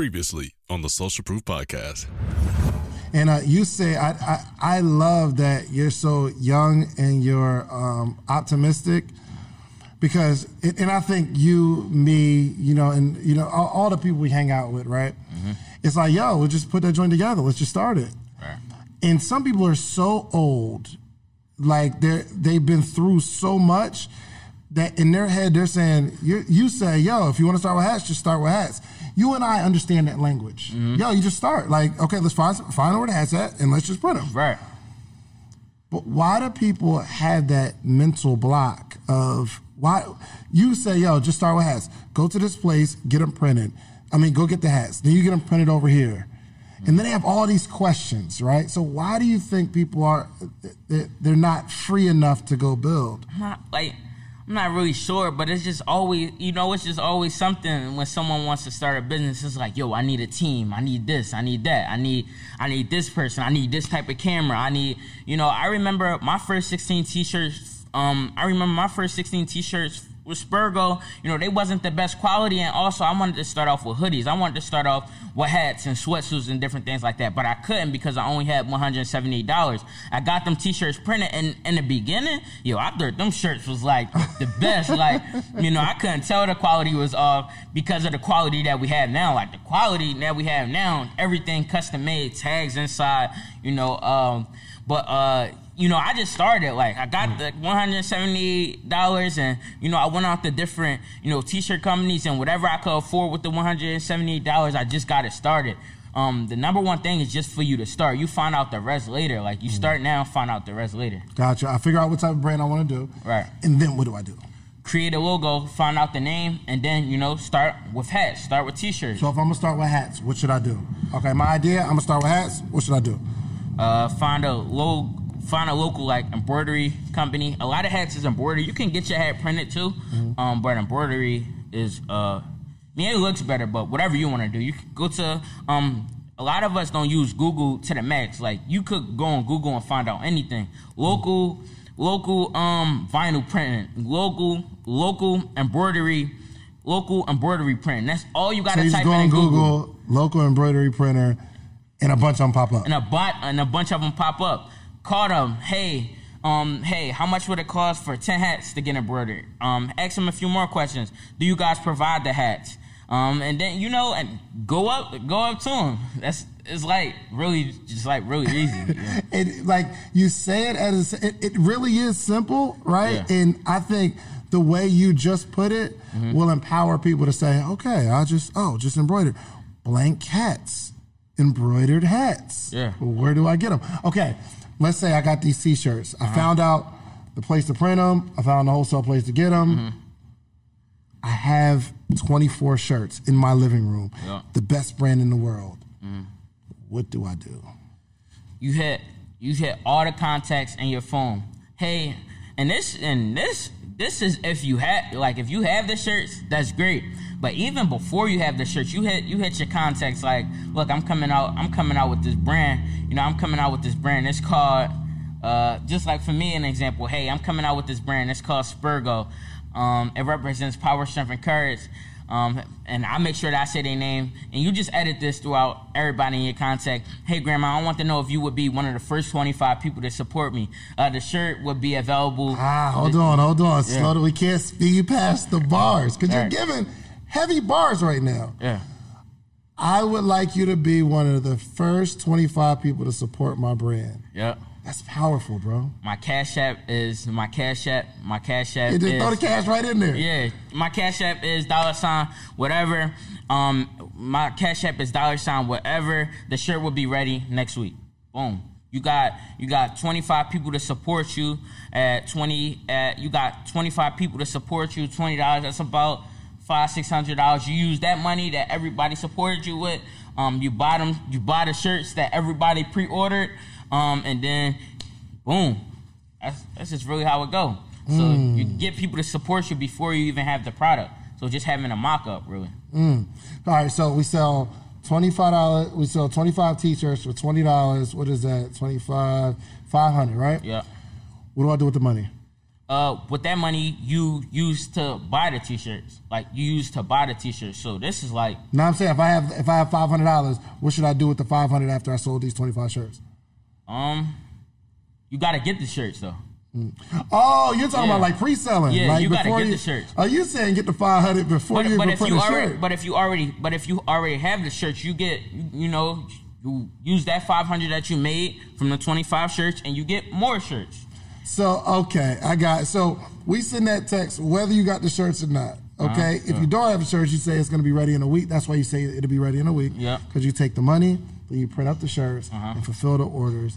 Previously on the Social Proof Podcast. And uh, you say, I, I, I love that you're so young and you're um, optimistic because, it, and I think you, me, you know, and, you know, all, all the people we hang out with, right? It's like, yo, we'll just put that joint together. Let's just start it. Right. And some people are so old, like they're, they've been through so much that in their head they're saying, you you say, yo, if you want to start with hats, just start with hats. You and I understand that language. Mm-hmm. Yo, you just start. Like, okay, let's find find where the hats at and let's just print them. Right. But why do people have that mental block of why you say, yo, just start with hats. Go to this place, get them printed. I mean, go get the hats. Then you get them printed over here. And then they have all these questions, right? So why do you think people are they're they're not free enough to go build? Not like I'm not really sure, but it's just always you know it's just always something when someone wants to start a business. It's like yo, I need a team. I need this. I need that. I need I need this person. I need this type of camera. I need you know. I remember my first 16 t-shirts. Um, I remember my first 16 t-shirts with Spergo. You know they wasn't the best quality, and also I wanted to start off with hoodies. I wanted to start off with hats and sweatsuits and different things like that, but I couldn't because I only had 178 dollars. I got them t-shirts printed, and in the beginning, yo, I thought them shirts was like the best. like, you know, I couldn't tell the quality was off because of the quality that we have now. Like the quality that we have now, everything custom made, tags inside, you know. Um, but uh, you know, I just started. Like, I got the one hundred seventy dollars, and you know, I went out to different, you know, t-shirt companies, and whatever I could afford with the one hundred seventy dollars, I just got it started. Um, the number one thing is just for you to start. You find out the rest later. Like, you start now, find out the rest later. Gotcha. I figure out what type of brand I want to do. Right. And then what do I do? Create a logo, find out the name, and then you know, start with hats. Start with t-shirts. So if I'm gonna start with hats, what should I do? Okay, my idea, I'm gonna start with hats. What should I do? uh, find a low find a local like embroidery company. A lot of hats is embroidery. You can get your hat printed too, um, but embroidery is uh, I mean it looks better, but whatever you want to do, you can go to um. A lot of us don't use Google to the max. Like you could go on Google and find out anything. Local, local um vinyl printing, local, local embroidery, local embroidery printing. That's all you gotta you just type go in Google. Google, local embroidery printer, and a bunch of them pop up. and a bot and a bunch of them pop up. Call them, hey, um, hey, how much would it cost for ten hats to get embroidered? Um, ask them a few more questions. Do you guys provide the hats? Um, and then you know, and go up, go up to them. That's it's like really, just like really easy. Yeah. it like you say it as it, it really is simple, right? Yeah. And I think the way you just put it Mm-hmm. will empower people to say, okay, I'll just oh, just embroider blank hats, embroidered hats. Yeah. Where do I get them? Okay, let's say I got these T-shirts. Uh-huh. I found out the place to print them. I found the wholesale place to get them. Mm-hmm. I have 24 shirts in my living room. Yeah. The best brand in the world. What do I do? you hit you hit all the contacts in your phone. Hey, and this and this this is if you have like if you have the shirts, that's great. But even before you have the shirts, you hit you hit your contacts like, look, I'm coming out, I'm coming out with this brand. You know, I'm coming out with this brand. It's called uh, just like for me, an example. Hey, I'm coming out with this brand. It's called Spergo. Um, it represents power, strength, and courage. Um, and I make sure that I say their name, and you just edit this throughout everybody in your contact. Hey, Grandma, I want to know if you would be one of the first 25 people to support me. Uh, the shirt would be available. Ah, hold on, hold on. Slow down. We can't speed past the bars because you're Right. giving heavy bars right now. Yeah. I would like you to be one of the first 25 people to support my brand. Yep. That's powerful, bro. My cash app is my cash app. My cash app You just is throw the cash right in there. Yeah, my cash app is dollar sign whatever. Um, my cash app is dollar sign whatever. The shirt will be ready next week. Boom. You got you got 25 people to support you at 20. At you got 25 people to support you. Twenty dollars. That's about five six hundred dollars. You use that money that everybody supported you with. Um, you buy them. You buy the shirts that everybody pre-ordered. Um, and then boom. That's that's just really how it go. So you get people to support you before you even have the product. So just having a mock-up, really. All right, so we sell $25. We sell 25 t-shirts for $20. What is that? 25 500 right? Yeah. What do I do with the money? uh, with that money you use to buy the t-shirts. Like you use to buy the t-shirts. So this is like Now I'm saying if I have if I have five hundred dollars, what should I do with the five hundred after I sold these twenty five shirts? Um, you got to get the shirts though. Oh, you're talking Yeah. about like pre-selling. Yeah, like you gotta get you, the shirts. Are you saying get the five hundred before But, you but even if put you the already, shirt? but if you already, but if you already have the shirts, you get, you, you know, you use that five hundred that you made from the twenty five shirts, and you get more shirts. So okay, I got. So we send that text whether you got the shirts or not. Uh-huh. Okay, if you don't have the shirts, you say it's to be ready in a week. That's why you say it'll be ready in a week. Yeah. Because you take the money, you print up the shirts uh-huh. and fulfill the orders,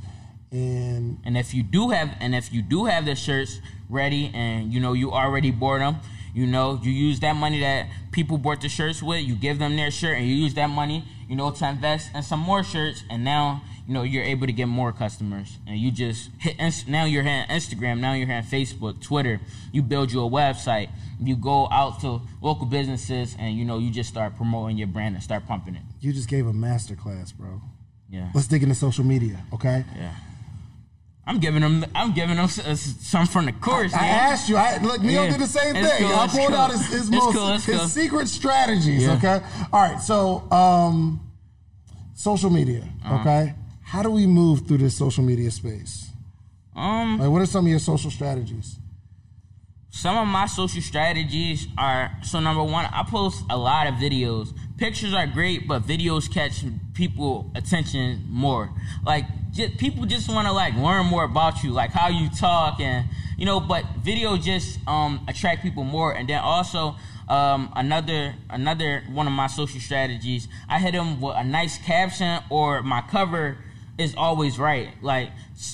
and And if you do have, and if you do have the shirts ready, and you know you already bought them, you know you use that money that people bought the shirts with, you give them their shirt, and you use that money, you know, to invest in some more shirts, and now you know you're able to get more customers, and you just hit. Inst- Now you're hitting Instagram, now you're hitting Facebook, Twitter. You build you a website. You go out to local businesses, and you know you just start promoting your brand and start pumping it. you just gave a master class, bro. Yeah. Let's dig into social media. Okay. Yeah. I'm giving them. I'm giving them s- some from the course. I man. asked you. I look. Neil Yeah. did the same It's thing. cool, I pulled cool. out his, his most cool, his cool. secret strategies. Yeah. Okay. All right. So, um, social media. Uh-huh. Okay. How do we move through this social media space? Um, Like, what are some of your social strategies? some of my social strategies are so number one, I post a lot of videos. Pictures are great, but videos catch people attention more. Like just, people just want to like learn more about you, like how you talk, and you know. But video just um, attract people more, and then also um, another another one of my social strategies. I hit them with a nice caption or my cover is always right. Like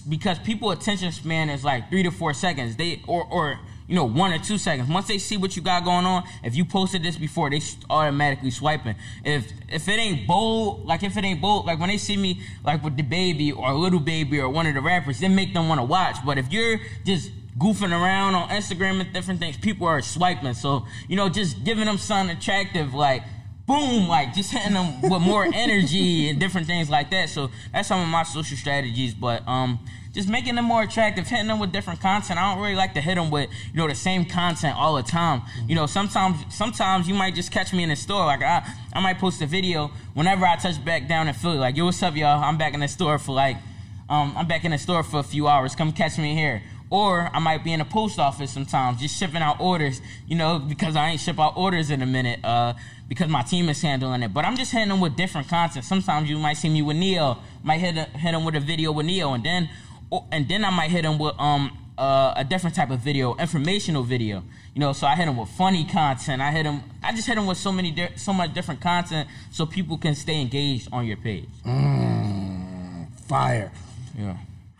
because people attention span is like three to four seconds. They or or you know one or two seconds. Once they see what you got going on, if you posted this before, they automatically swiping. If if it ain't bold, like if it ain't bold, like when they see me like with DaBaby or Lil Baby or one of the rappers, they make them want to watch. But if you're just goofing around on Instagram and different things, people are swiping. So you know, just giving them something attractive, like boom, like just hitting them with more energy and different things like that. So that's some of my social strategies. But um, just making them more attractive, hitting them with different content. I don't really like to hit them with you know the same content all the time. You know, sometimes sometimes you might just catch me in the store. Like I I might post a video whenever I touch back down in Philly. Like yo, what's up, y'all? I'm back in the store for like um, I'm back in the store for a few hours. Come catch me here. Or I might be in the post office sometimes, just shipping out orders, you know, because I ain't ship out orders in a minute, uh, because my team is handling it. But I'm just hitting them with different content. Sometimes you might see me with Neo, might hit a, hit them with a video with Neo, and then, or, and then I might hit them with um uh, a different type of video, informational video. You know, so I hit them with funny content. I hit them. I just hit them with so many, di- so much different content, so people can stay engaged on your page. Fire. Yeah.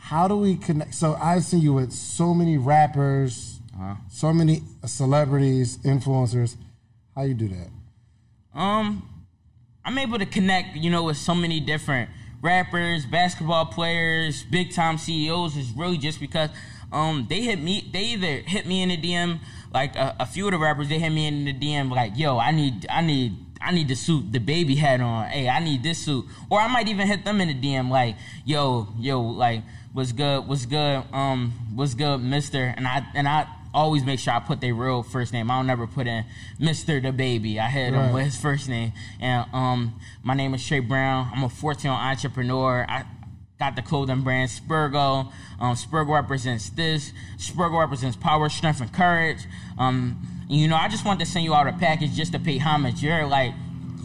How do we connect? So I've seen you with so many rappers, Uh-huh. so many celebrities, influencers. How you do that? Um, I'm able to connect, you know, with so many different rappers, basketball players, big time CEOs. Is really just because um they hit me. They either hit me in the DM, like a, a few of the rappers, they hit me in the DM, like, "Yo, I need, I need." I need the suit DaBaby had on. Hey, I need this suit. Or I might even hit them in the DM like, yo, yo, like, what's good, what's good, um, what's good, Mister. And I and I always make sure I put their real first name. I don't never put in Mister DaBaby. I hit him with his first name. And um, my name is Trey Brown. I'm a 14 entrepreneur. I got the clothing brand Spergo. Um, Spergo represents this. Spergo represents power, strength, and courage. Um, you know, I just wanted to send you out a package just to pay homage. You're like,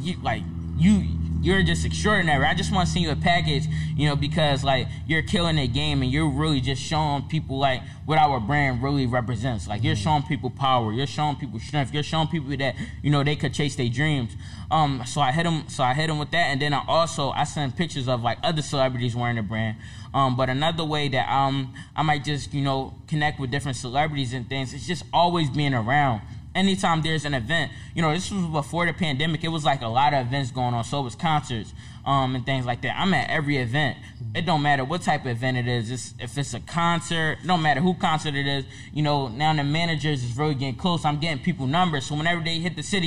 you like you. You're just extraordinary. I just want to send you a package, you know, because like you're killing the game and you're really just showing people like what our brand really represents. Like you're showing people power, you're showing people strength, you're showing people that you know they could chase their dreams. Um, so I hit them, so I hit them with that, and then I also I send pictures of like other celebrities wearing the brand. Um, but another way that um I might just you know connect with different celebrities and things is just always being around anytime there's an event, you know, this was before the pandemic. It was like a lot of events going on. So it was concerts, um, and things like that. I'm at every event. It don't matter what type of event it is. It's, if it's a concert, no matter who concert it is. You know, now the managers is really getting close. I'm getting people numbers. So whenever they hit the city.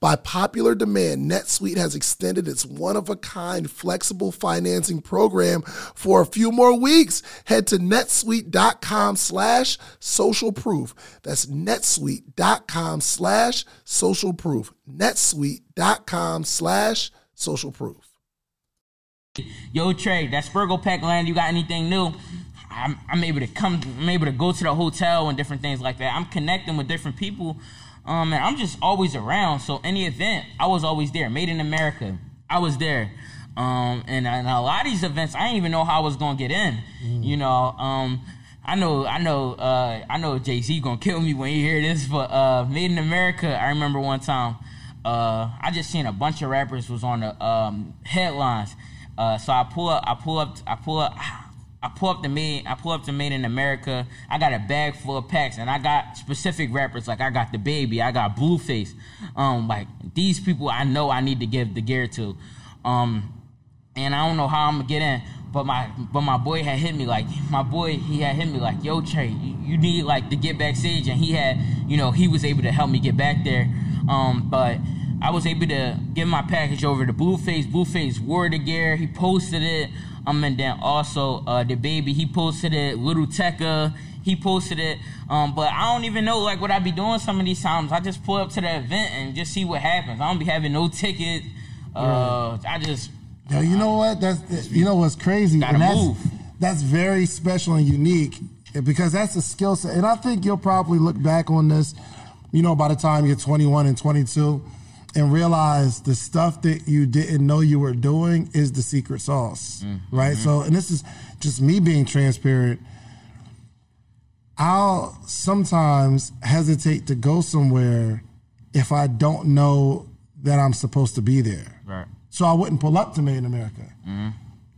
By popular demand, NetSuite has extended its one of a kind flexible financing program for a few more weeks. Head to netsuite.com slash social proof. That's netsuite.com slash social proof. netsuite.com slash social proof. Yo, Trey, that Spergo Pack land, you got anything new? I'm, I'm able to come, I'm able to go to the hotel and different things like that. I'm connecting with different people um, and I'm just always around. So any event, I was always there. Made in America, I was there. Um, and, and a lot of these events, I didn't even know how I was gonna get in. Mm. You know, um, I know, I know, uh, I know Jay Z gonna kill me when you hear this, but uh, Made in America, I remember one time, uh, I just seen a bunch of rappers was on the um, headlines. Uh, so I pull up, I pull up, I pull up. I pull up the made I pull up the made in America. I got a bag full of packs and I got specific rappers like I got DaBaby, I got Blueface. Um like these people I know I need to give the gear to. Um and I don't know how I'm gonna get in. But my but my boy had hit me like my boy he had hit me like yo Trey you, you need like to get backstage and he had you know he was able to help me get back there um but I was able to get my package over to Blueface Blueface wore the gear he posted it um, and then also uh, DaBaby, he posted it. Lil Tecca, he posted it. Um, but I don't even know like what I'd be doing some of these times. I just pull up to the event and just see what happens. I don't be having no ticket. Uh, I just. Yeah, you know what? That's you know what's crazy. Gotta and that's, move. That's very special and unique because that's a skill set. And I think you'll probably look back on this, you know, by the time you're 21 and 22 and realize the stuff that you didn't know you were doing is the secret sauce, mm-hmm. right? So, and this is just me being transparent. I'll sometimes hesitate to go somewhere if I don't know that I'm supposed to be there. Right. So I wouldn't pull up to Made in America. Mm-hmm.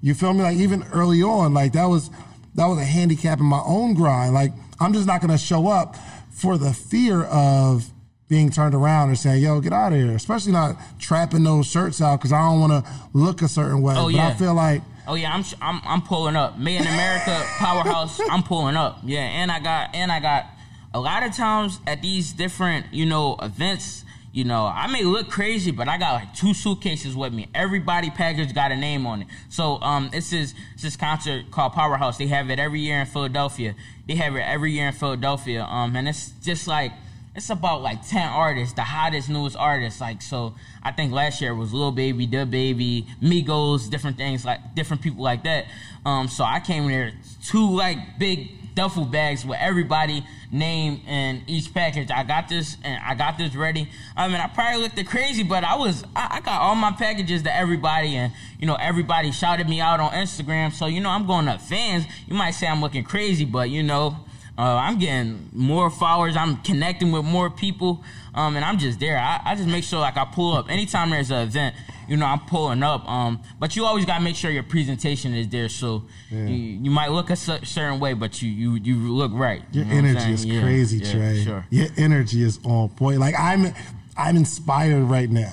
You feel me? Like even early on, like that was that was a handicap in my own grind. Like I'm just not gonna show up for the fear of being turned around and saying, "Yo, get out of here." Especially not trapping those shirts out because I don't want to look a certain way. Oh, but yeah. I feel like, Oh yeah, I'm I'm I'm pulling up. Made in America powerhouse. I'm pulling up. Yeah, and I got and I got a lot of times at these different you know events. You know, I may look crazy, but I got like two suitcases with me. Everybody package got a name on it. So um, it's this it's this concert called Powerhouse. They have it every year in Philadelphia. They have it every year in Philadelphia. Um, and it's just like it's about like 10 artists, the hottest, newest artists. Like, so I think last year was Lil Baby, DaBaby, Migos, different things, like different people like that. Um, so I came there, two like big duffel bags with everybody name in each package. I got this and I got this ready. I mean, I probably looked crazy, but I was, I, I got all my packages to everybody and, you know, everybody shouted me out on Instagram. So, you know, I'm going up fans. You might say I'm looking crazy, but you know, uh, I'm getting more followers. I'm connecting with more people, um, and I'm just there. I, I, just make sure like I pull up anytime there's an event. You know, I'm pulling up. Um, but you always gotta make sure your presentation is there. So yeah. you, you, might look a certain way, but you you you look right. Your you know energy is yeah, crazy, yeah, Trey. Sure. Your energy is on point. Like I'm I'm inspired right now.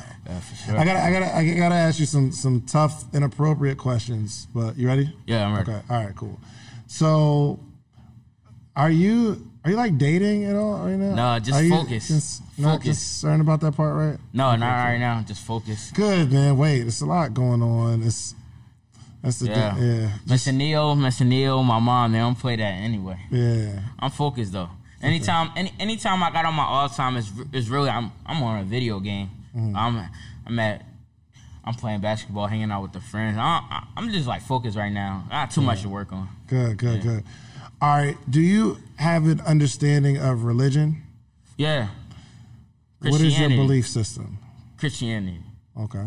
Sure. I gotta, I gotta, I gotta ask you some some tough, inappropriate questions. But you ready? Yeah, I'm ready. Okay, all right, cool. So, are you are you like dating at all right now? No, just Are you focus. Just not Focus. concerned about that part, right? No, not right now. Just focus. Good man. Wait, there's a lot going on. It's that's the Yeah. thing. Yeah. Mr. Neil, Mr. Neil, my mom, they don't play that anyway. Yeah. I'm focused though. Anytime, any anytime I got on my all time is is really I'm I'm on a video game. Mm-hmm. I'm I'm at I'm playing basketball, hanging out with the friends. I, I'm just like focused right now. I got too much to work on. Good. Good. Good. All right. Do you have an understanding of religion? Yeah. What is your belief system? Christianity. Okay.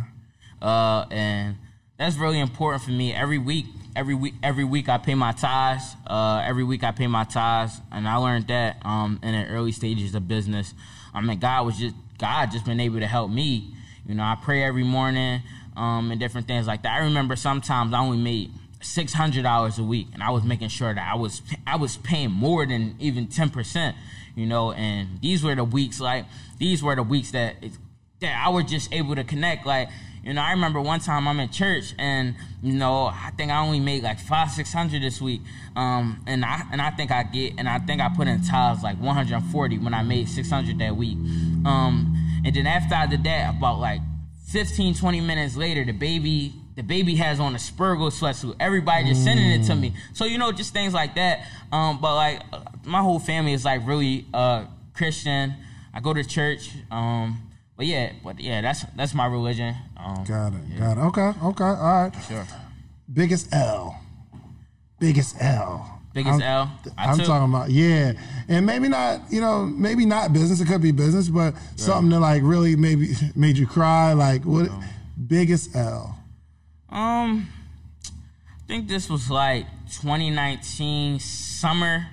uh, and that's really important for me. Every week, every week, every week, I pay my tithes. Uh, every week, I pay my tithes, and I learned that um, in the early stages of business. I mean, God was just God just been able to help me. You know, I pray every morning um, and different things like that. I remember sometimes I only made six hundred dollars a week, and I was making sure that I was I was paying more than even ten percent. You know, and these were the weeks like these were the weeks that it, that I was just able to connect. Like, you know, I remember one time I'm in church and, you know, I think I only made like five, six hundred this week. Um, and I and I think I get and I think I put in tithes like 140 when I made 600 that week. Um, and then after I did that, about like 15, 20 minutes later, DaBaby DaBaby has on a Spergo sweatsuit. Everybody just sending it to me. So you know, just things like that. Um, but like my whole family is like really uh Christian. I go to church. Um, but yeah, but yeah, that's that's my religion. Um, Got it. Got it. Okay. Okay. All right. Sure. Biggest L. Biggest L. Biggest I'm, L? I I'm took- talking about yeah, and maybe not. You know, maybe not business. It could be business, but something that like really maybe made you cry. Like what? Biggest L. Um, I think this was like 2019 summer.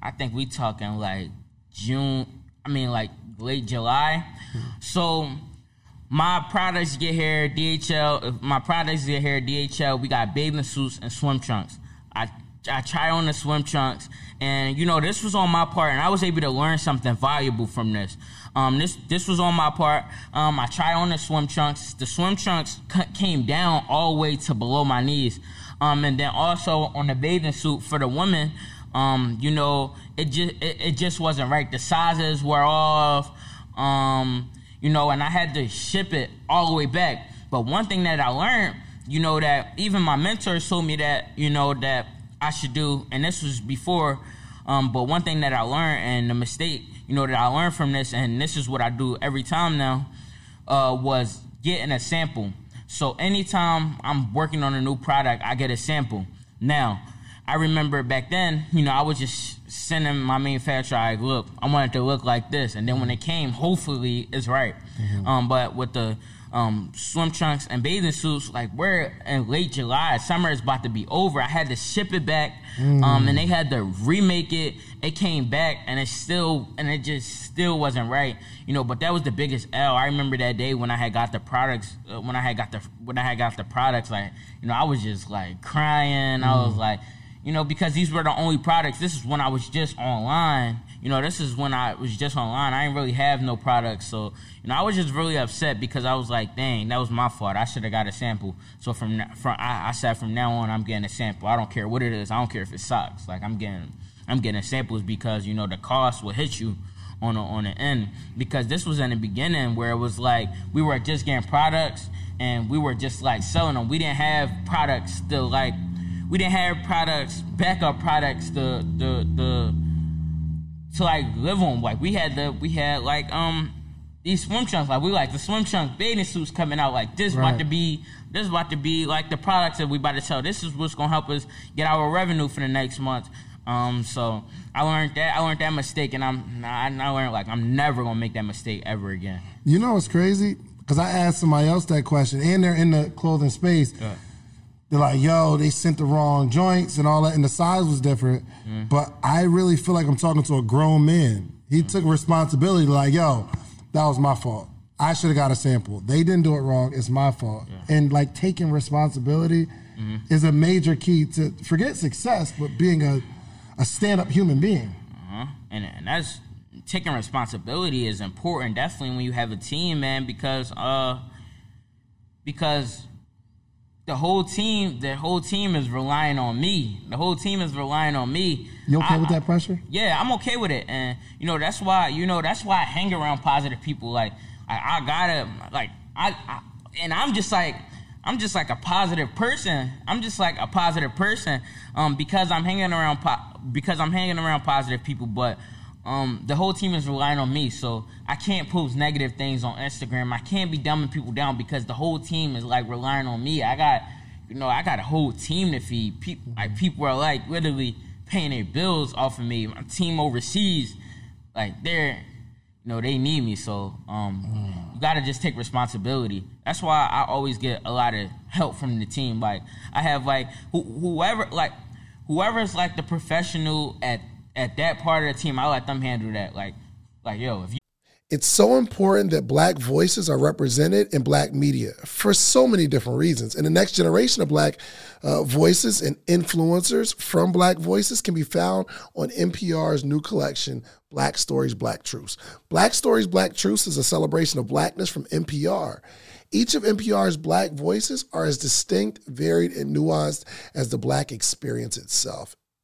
I think we talking like June. I mean, like late July. So my products get here DHL. If my products get here DHL, we got bathing suits and swim trunks. I try on the swim trunks, and you know this was on my part, and I was able to learn something valuable from this. Um, this this was on my part. Um, I tried on the swim trunks. The swim trunks c- came down all the way to below my knees. Um, and then also on the bathing suit for the women, um, you know, it just it, it just wasn't right. The sizes were off. Um, you know, and I had to ship it all the way back. But one thing that I learned, you know, that even my mentors told me that, you know, that I should do, and this was before. Um, but one thing that I learned and the mistake, you know, that I learned from this, and this is what I do every time now, uh, was getting a sample. So anytime I'm working on a new product, I get a sample. Now, I remember back then, you know, I was just sending my manufacturer, like, look, I want it to look like this. And then when it came, hopefully it's right. Um, but with the um, swim trunks and bathing suits, like we're in late July, summer is about to be over. I had to ship it back, um, and they had to remake it. It came back, and it still, and it just still wasn't right, you know. But that was the biggest L. I remember that day when I had got the products, uh, when I had got the when I had got the products, like you know, I was just like crying. I was like, you know, because these were the only products. This is when I was just online. You know, this is when I was just online. I didn't really have no products, so you know, I was just really upset because I was like, dang, that was my fault. I should have got a sample. So from from I, I said from now on, I'm getting a sample. I don't care what it is. I don't care if it sucks. Like I'm getting I'm getting samples because you know the cost will hit you on the, on the end because this was in the beginning where it was like we were just getting products and we were just like selling them. We didn't have products to like we didn't have products backup products to the the to like live on. Like we had the we had like um these swim trunks. Like we like the swim trunk bathing suits coming out. Like this about to be this about to be like the products that we about to sell. This is what's gonna help us get our revenue for the next month. Um, so I learned that I learned that mistake, and I'm I, I learned like I'm never gonna make that mistake ever again. You know what's crazy? Because I asked somebody else that question, and they're in the clothing space. They're like, "Yo, they sent the wrong joints and all that, and the size was different." But I really feel like I'm talking to a grown man. He took responsibility, like, "Yo, that was my fault. I should have got a sample. They didn't do it wrong. It's my fault." And like taking responsibility is a major key to forget success, but being a a stand up human being. Uh-huh. And and that's taking responsibility is important, definitely when you have a team, man, because uh because the whole team, the whole team is relying on me. The whole team is relying on me. You okay I- with that pressure? yeah, I'm okay with it, and you know that's why you know that's why I hang around positive people. Like I, I gotta like I, I and I'm just like I'm just like a positive person. I'm just like a positive person um, because I'm hanging around po- because I'm hanging around positive people. But um, the whole team is relying on me, so I can't post negative things on Instagram. I can't be dumbing people down because the whole team is like relying on me. I got you know I got a whole team to feed. People like people are like literally paying their bills off of me. My team overseas, like they're, you know, they need me. So um, you got to just take responsibility. That's why I always get a lot of help from the team. Like I have like who, whoever like whoever's like the professional at at that part of the team. I let them handle that. Like like yo, if you It's so important that black voices are represented in black media for so many different reasons. And the next generation of black uh, voices and influencers from black voices can be found on NPR's new collection, Black Stories, Black Truths. Black Stories, Black Truths is a celebration of blackness from NPR. Each of NPR's black voices are as distinct, varied, and nuanced as the black experience itself.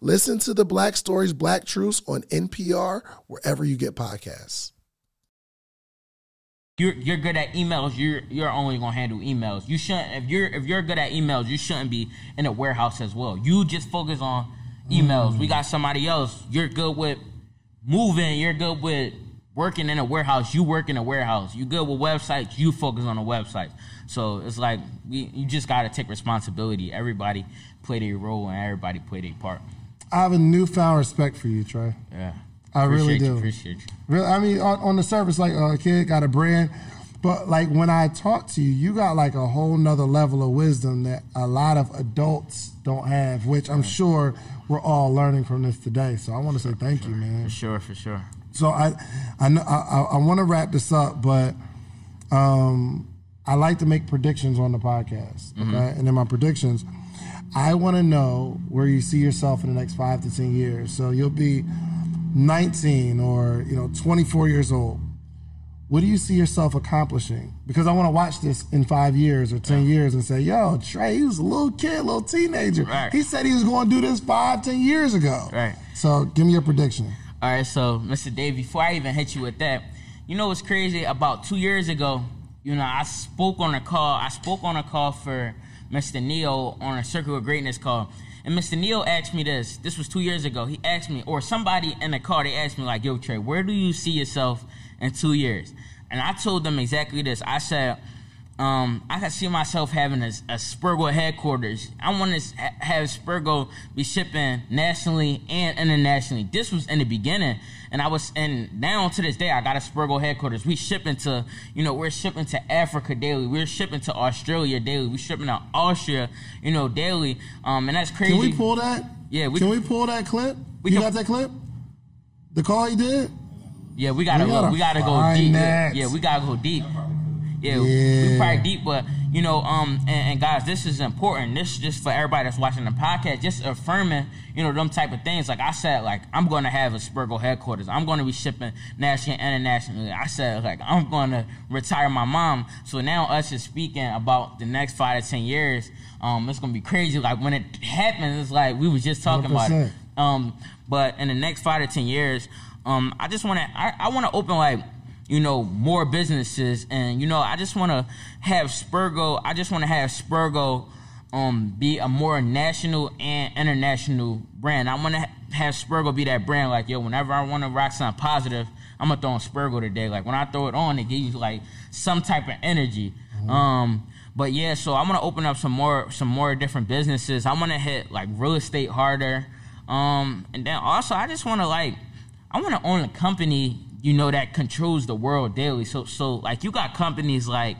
Listen to the Black Stories, Black Truths on NPR, wherever you get podcasts. you're you're good at emails, you're you're only gonna handle emails. You shouldn't if you're if you're good at emails, you shouldn't be in a warehouse as well. You just focus on emails. We got somebody else. You're good with moving. You're good with working in a warehouse. You work in a warehouse. You good with websites. You focus on the websites. So it's like we, you just got to take responsibility. Everybody play their role and everybody play their part. I have a newfound respect for you, Trey. Yeah, I really you, do. Appreciate you. Really, I mean, on, on the surface, like a kid got a brand, but like when I talk to you, you got like a whole nother level of wisdom that a lot of adults don't have, which I'm sure we're all learning from this today. So I want to say thank you, man. For sure, for sure. So I, I know I, I, I want to wrap this up, but um, I like to make predictions on the podcast. Okay, and in my predictions, I want to know where you see yourself in the next five to ten years. So you'll be 19 or you know 24 years old. What do you see yourself accomplishing? Because I want to watch this in five years or ten years and say, "Yo, Trey, he was a little kid, a little teenager. Right. He said he was going to do this five, ten years ago." Right. So give me your prediction. All right, so Mr. Dave, before I even hit you with that, you know what's crazy? About two years ago, you know, I spoke on a call. I spoke on a call for Mr. Neo on a Circle of Greatness call. And Mr. Neo asked me this. This was two years ago. He asked me, or somebody in the car, they asked me, like, yo, Trey, where do you see yourself in two years? And I told them exactly this. I said, um, I can see myself having a, a Spergo headquarters. I want to have Spergo be shipping nationally and internationally. This was in the beginning, and I was, and now to this day, I got a Spergo headquarters. We shipping to, you know, we're shipping to Africa daily. We're shipping to Australia daily. We're shipping to Austria, you know, daily. Um, and that's crazy. Can we pull that? Yeah, we- can we pull that clip? We you can- got that clip? The call he did? Yeah, we gotta We go. gotta We gotta go deep. that. Yeah, we gotta go deep. Yeah, Yeah. we probably deep, but you know, um, and, and guys, this is important. This is just for everybody that's watching the podcast, just affirming, you know, them type of things. Like I said, like I'm going to have a Spergo headquarters. I'm going to be shipping nationally and internationally. I said, like I'm going to retire my mom. So now us is speaking about the next five to ten years. Um, it's gonna be crazy. Like when it happens, it's like we was just talking about it. Um, but in the next five to ten years, um, I just want to I, I want to open like you know more businesses, and you know I just want to have Spergo. I just want to have Spergo um be a more national and international brand. I want to have Spergo be that brand. Like yo, whenever I want to rock something positive, I'm gonna throw on Spergo today. Like when I throw it on, it gives you like some type of energy. Mm-hmm. Um, but yeah, so I want to open up some more some more different businesses. I want to hit like real estate harder. Um, and then also I just want to like I want to own a company you know that controls the world daily. So so like you got companies like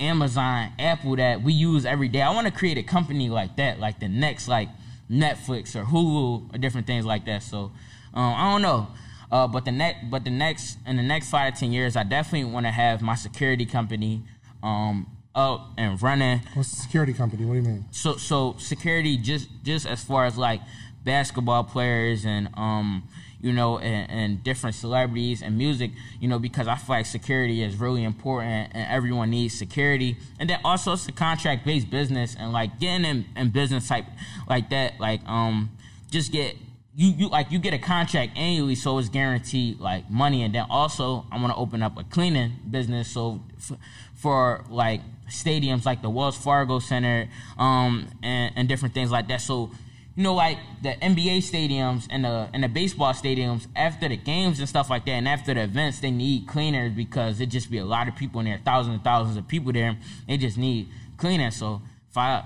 Amazon, Apple that we use every day. I want to create a company like that, like the next like Netflix or Hulu or different things like that. So um, I don't know. Uh, but the next, but the next, in the next five to ten years, I definitely want to have my security company um, up and running. What's the security company? What do you mean? So, so security just just as far as like basketball players and um, you know, and, and, different celebrities and music, you know, because I feel like security is really important and everyone needs security. And then also it's a contract based business and like getting in, in business type like that, like um just get you you like you get a contract annually, so it's guaranteed like money. And then also I want to open up a cleaning business, so for, for like stadiums like the Wells Fargo Center, um, and, and different things like that. So you know, like the NBA stadiums and the and the baseball stadiums after the games and stuff like that, and after the events, they need cleaners because it just be a lot of people in there, thousands and thousands of people there. They just need cleaning. So if I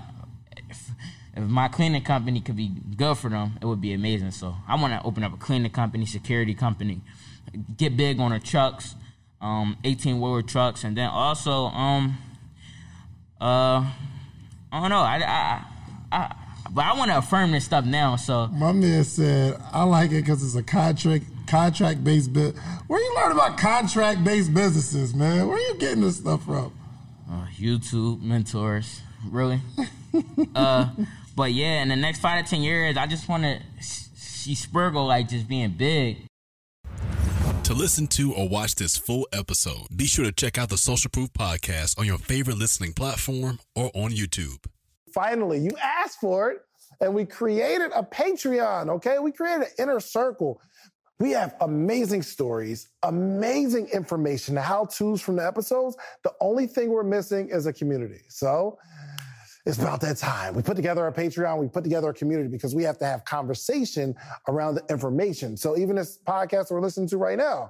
if, if my cleaning company could be good for them, it would be amazing. So I want to open up a cleaning company, security company, get big on the trucks, um, 18 wheeler trucks, and then also um uh I don't know I I. I but I want to affirm this stuff now. So my man said I like it because it's a contract contract based bit. Where you learn about contract based businesses, man? Where you getting this stuff from? Uh, YouTube mentors, really. uh, but yeah, in the next five to ten years, I just want to see Spergo like just being big. To listen to or watch this full episode, be sure to check out the Social Proof podcast on your favorite listening platform or on YouTube. Finally, you asked for it, and we created a Patreon, okay? We created an inner circle. We have amazing stories, amazing information, how to's from the episodes. The only thing we're missing is a community. So it's about that time. We put together our Patreon, we put together a community because we have to have conversation around the information. So even this podcast we're listening to right now,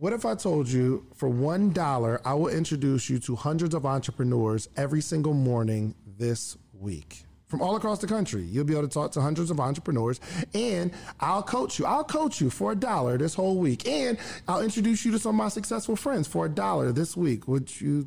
What if I told you for $1, I will introduce you to hundreds of entrepreneurs every single morning this week? From all across the country, you'll be able to talk to hundreds of entrepreneurs, and I'll coach you. I'll coach you for a dollar this whole week, and I'll introduce you to some of my successful friends for a dollar this week. Would you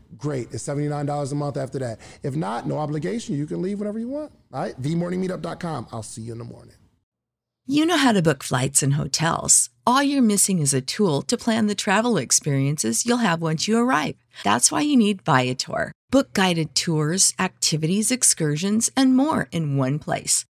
great. It's $79 a month after that. If not, no obligation. You can leave whenever you want. All right. TheMorningMeetup.com. I'll see you in the morning. You know how to book flights and hotels. All you're missing is a tool to plan the travel experiences you'll have once you arrive. That's why you need Viator. Book guided tours, activities, excursions, and more in one place